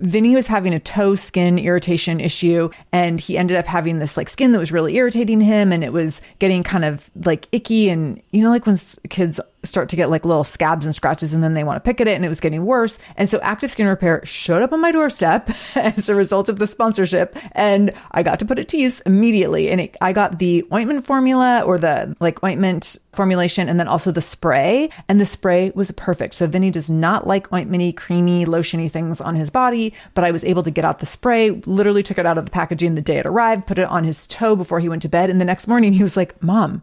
Vinny was having a toe skin irritation issue and he ended up having this like skin that was really irritating him and it was getting kind of like icky and you know like when kids start to get like little scabs and scratches and then they want to pick at it and it was getting worse. And so Active Skin Repair showed up on my doorstep as a result of the sponsorship and I got to put it to use immediately and it, I got the ointment formula or the like ointment formulation and then also the spray and the spray was perfect. So Vinny does not like ointmenty, creamy, lotiony things on his body but I was able to get out the spray, literally took it out of the packaging the day it arrived, put it on his toe before he went to bed. And the next morning he was like, Mom,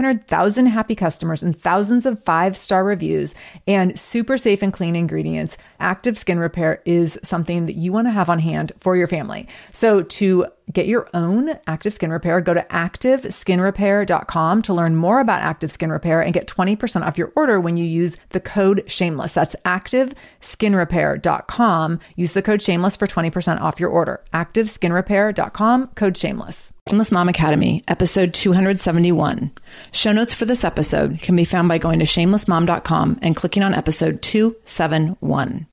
500,000 happy customers and thousands of five star reviews and super safe and clean ingredients, active skin repair is something that you want to have on hand for your family. So to get your own active skin repair, go to activeskinrepair.com to learn more about active skin repair and get 20% off your order when you use the code shameless. That's activeskinrepair.com. Use the code shameless for 20% off your order. activeskinrepair.com, code shameless. Shameless Mom Academy, episode 271. Show notes for this episode can be found by going to shamelessmom.com and clicking on episode 271.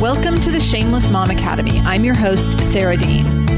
Welcome to the Shameless Mom Academy. I'm your host, Sarah Dean.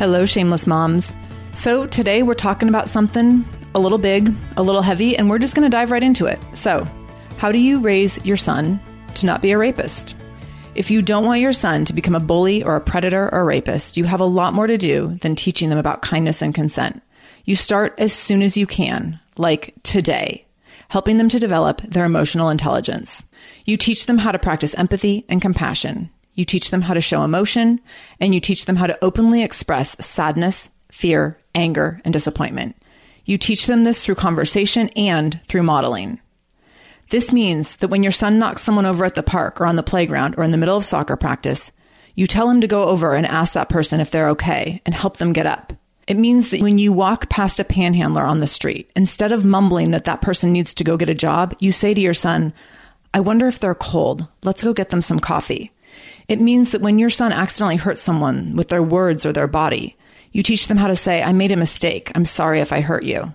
Hello, shameless moms. So, today we're talking about something a little big, a little heavy, and we're just going to dive right into it. So, how do you raise your son to not be a rapist? If you don't want your son to become a bully or a predator or a rapist, you have a lot more to do than teaching them about kindness and consent. You start as soon as you can, like today, helping them to develop their emotional intelligence. You teach them how to practice empathy and compassion. You teach them how to show emotion, and you teach them how to openly express sadness, fear, anger, and disappointment. You teach them this through conversation and through modeling. This means that when your son knocks someone over at the park or on the playground or in the middle of soccer practice, you tell him to go over and ask that person if they're okay and help them get up. It means that when you walk past a panhandler on the street, instead of mumbling that that person needs to go get a job, you say to your son, I wonder if they're cold. Let's go get them some coffee. It means that when your son accidentally hurts someone with their words or their body, you teach them how to say, I made a mistake. I'm sorry if I hurt you.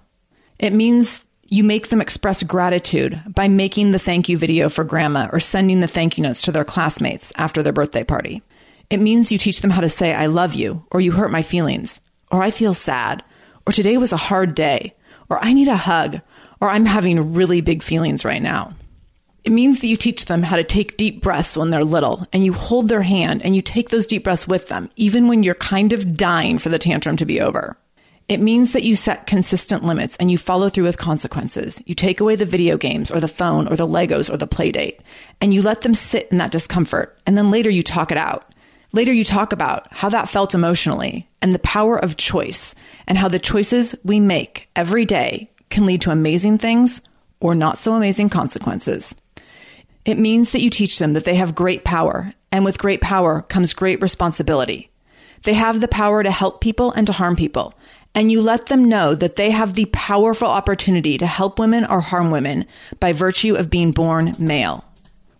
It means you make them express gratitude by making the thank you video for grandma or sending the thank you notes to their classmates after their birthday party. It means you teach them how to say, I love you, or you hurt my feelings, or I feel sad, or today was a hard day, or I need a hug, or I'm having really big feelings right now. It means that you teach them how to take deep breaths when they're little and you hold their hand and you take those deep breaths with them, even when you're kind of dying for the tantrum to be over. It means that you set consistent limits and you follow through with consequences. You take away the video games or the phone or the Legos or the play date and you let them sit in that discomfort. And then later you talk it out. Later you talk about how that felt emotionally and the power of choice and how the choices we make every day can lead to amazing things or not so amazing consequences. It means that you teach them that they have great power, and with great power comes great responsibility. They have the power to help people and to harm people, and you let them know that they have the powerful opportunity to help women or harm women by virtue of being born male.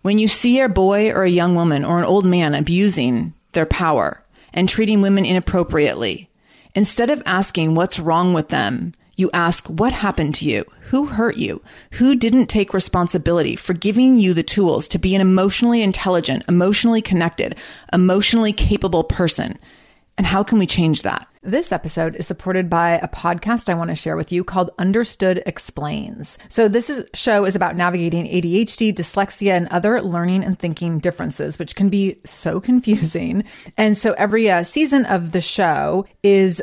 When you see a boy or a young woman or an old man abusing their power and treating women inappropriately, instead of asking what's wrong with them, You ask, what happened to you? Who hurt you? Who didn't take responsibility for giving you the tools to be an emotionally intelligent, emotionally connected, emotionally capable person? And how can we change that? This episode is supported by a podcast I want to share with you called Understood Explains. So this is, show is about navigating ADHD, dyslexia, and other learning and thinking differences, which can be so confusing. And so every uh, season of the show is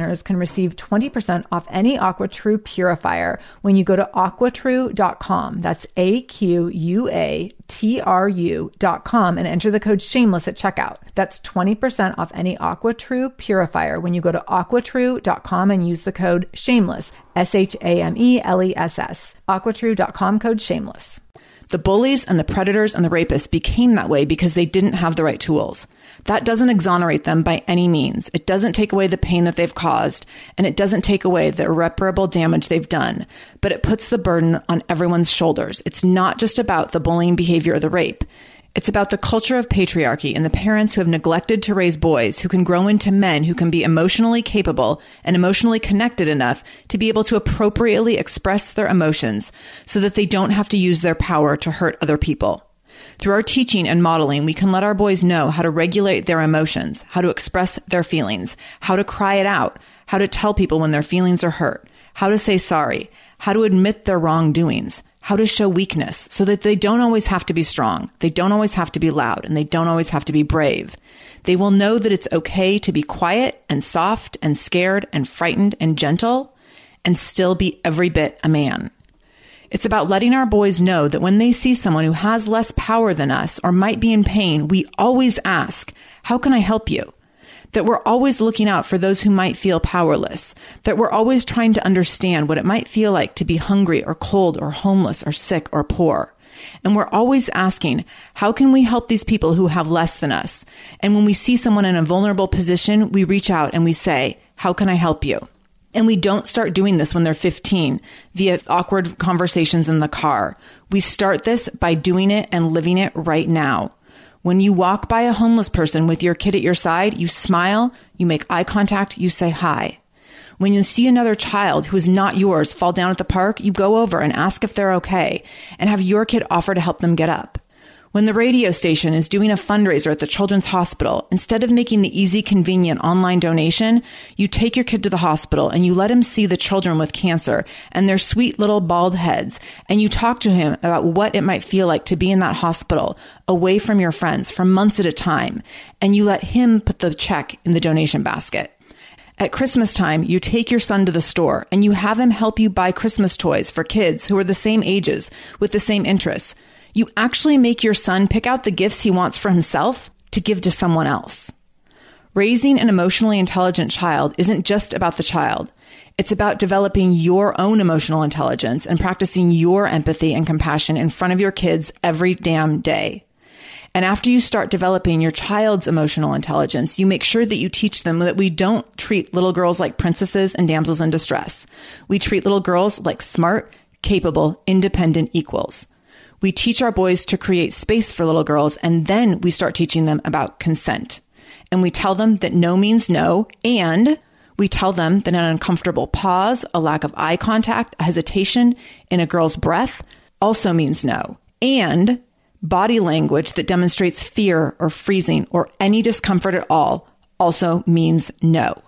listeners can receive 20% off any AquaTrue purifier when you go to aquatrue.com. That's A Q U A T R U.com and enter the code shameless at checkout. That's 20% off any AquaTrue purifier when you go to aquatrue.com and use the code shameless, S H A M E L E S S. Aquatrue.com code shameless. The bullies and the predators and the rapists became that way because they didn't have the right tools. That doesn't exonerate them by any means. It doesn't take away the pain that they've caused, and it doesn't take away the irreparable damage they've done, but it puts the burden on everyone's shoulders. It's not just about the bullying behavior or the rape. It's about the culture of patriarchy and the parents who have neglected to raise boys who can grow into men who can be emotionally capable and emotionally connected enough to be able to appropriately express their emotions so that they don't have to use their power to hurt other people. Through our teaching and modeling, we can let our boys know how to regulate their emotions, how to express their feelings, how to cry it out, how to tell people when their feelings are hurt, how to say sorry, how to admit their wrongdoings, how to show weakness so that they don't always have to be strong, they don't always have to be loud, and they don't always have to be brave. They will know that it's okay to be quiet and soft and scared and frightened and gentle and still be every bit a man. It's about letting our boys know that when they see someone who has less power than us or might be in pain, we always ask, How can I help you? That we're always looking out for those who might feel powerless. That we're always trying to understand what it might feel like to be hungry or cold or homeless or sick or poor. And we're always asking, how can we help these people who have less than us? And when we see someone in a vulnerable position, we reach out and we say, how can I help you? And we don't start doing this when they're 15 via awkward conversations in the car. We start this by doing it and living it right now. When you walk by a homeless person with your kid at your side, you smile, you make eye contact, you say hi. When you see another child who is not yours fall down at the park, you go over and ask if they're okay and have your kid offer to help them get up. When the radio station is doing a fundraiser at the children's hospital, instead of making the easy, convenient online donation, you take your kid to the hospital and you let him see the children with cancer and their sweet little bald heads. And you talk to him about what it might feel like to be in that hospital away from your friends for months at a time. And you let him put the check in the donation basket. At Christmas time, you take your son to the store and you have him help you buy Christmas toys for kids who are the same ages with the same interests. You actually make your son pick out the gifts he wants for himself to give to someone else. Raising an emotionally intelligent child isn't just about the child. It's about developing your own emotional intelligence and practicing your empathy and compassion in front of your kids every damn day. And after you start developing your child's emotional intelligence, you make sure that you teach them that we don't treat little girls like princesses and damsels in distress. We treat little girls like smart, capable, independent equals. We teach our boys to create space for little girls, and then we start teaching them about consent. And we tell them that no means no, and we tell them that an uncomfortable pause, a lack of eye contact, a hesitation in a girl's breath also means no. And body language that demonstrates fear or freezing or any discomfort at all also means no.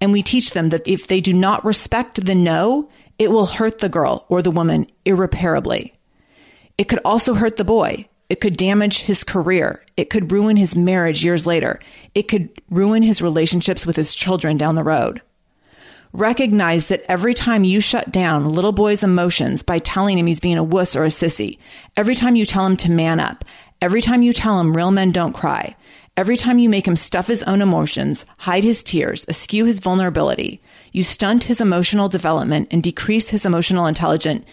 And we teach them that if they do not respect the no, it will hurt the girl or the woman irreparably. It could also hurt the boy. It could damage his career. It could ruin his marriage years later. It could ruin his relationships with his children down the road. Recognize that every time you shut down little boy's emotions by telling him he's being a wuss or a sissy, every time you tell him to man up, every time you tell him real men don't cry, every time you make him stuff his own emotions, hide his tears, eschew his vulnerability, you stunt his emotional development and decrease his emotional intelligence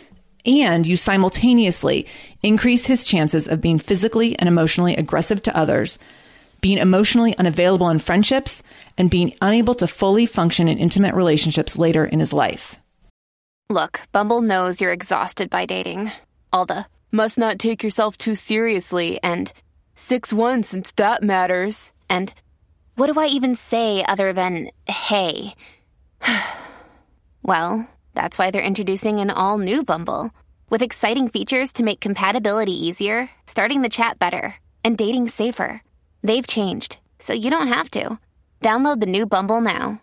and you simultaneously increase his chances of being physically and emotionally aggressive to others, being emotionally unavailable in friendships, and being unable to fully function in intimate relationships later in his life. Look, Bumble knows you're exhausted by dating. All the must not take yourself too seriously and 6 1 since that matters. And what do I even say other than hey? well, that's why they're introducing an all new Bumble with exciting features to make compatibility easier, starting the chat better, and dating safer. They've changed, so you don't have to. Download the new Bumble now.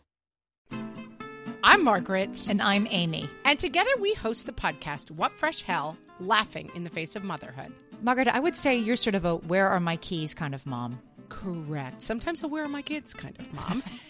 I'm Margaret. And I'm Amy. And together we host the podcast, What Fresh Hell Laughing in the Face of Motherhood. Margaret, I would say you're sort of a where are my keys kind of mom. Correct. Sometimes a where are my kids kind of mom.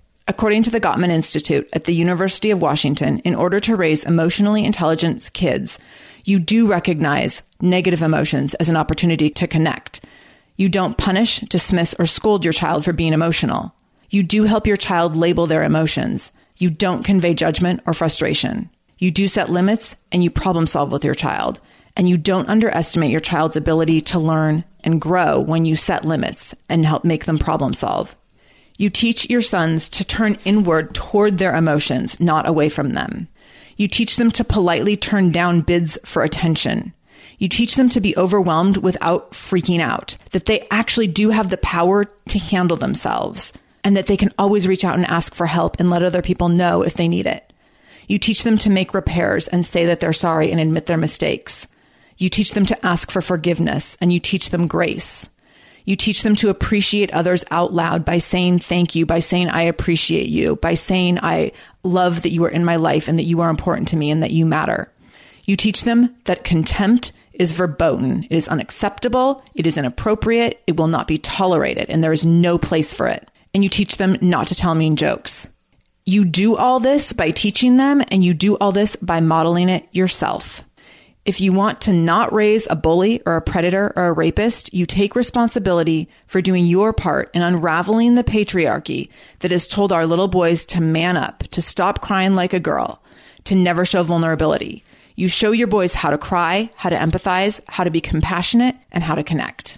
According to the Gottman Institute at the University of Washington, in order to raise emotionally intelligent kids, you do recognize negative emotions as an opportunity to connect. You don't punish, dismiss, or scold your child for being emotional. You do help your child label their emotions. You don't convey judgment or frustration. You do set limits and you problem solve with your child. And you don't underestimate your child's ability to learn and grow when you set limits and help make them problem solve. You teach your sons to turn inward toward their emotions, not away from them. You teach them to politely turn down bids for attention. You teach them to be overwhelmed without freaking out, that they actually do have the power to handle themselves, and that they can always reach out and ask for help and let other people know if they need it. You teach them to make repairs and say that they're sorry and admit their mistakes. You teach them to ask for forgiveness and you teach them grace. You teach them to appreciate others out loud by saying thank you, by saying I appreciate you, by saying I love that you are in my life and that you are important to me and that you matter. You teach them that contempt is verboten. It is unacceptable. It is inappropriate. It will not be tolerated, and there is no place for it. And you teach them not to tell mean jokes. You do all this by teaching them, and you do all this by modeling it yourself. If you want to not raise a bully or a predator or a rapist, you take responsibility for doing your part in unraveling the patriarchy that has told our little boys to man up, to stop crying like a girl, to never show vulnerability. You show your boys how to cry, how to empathize, how to be compassionate, and how to connect.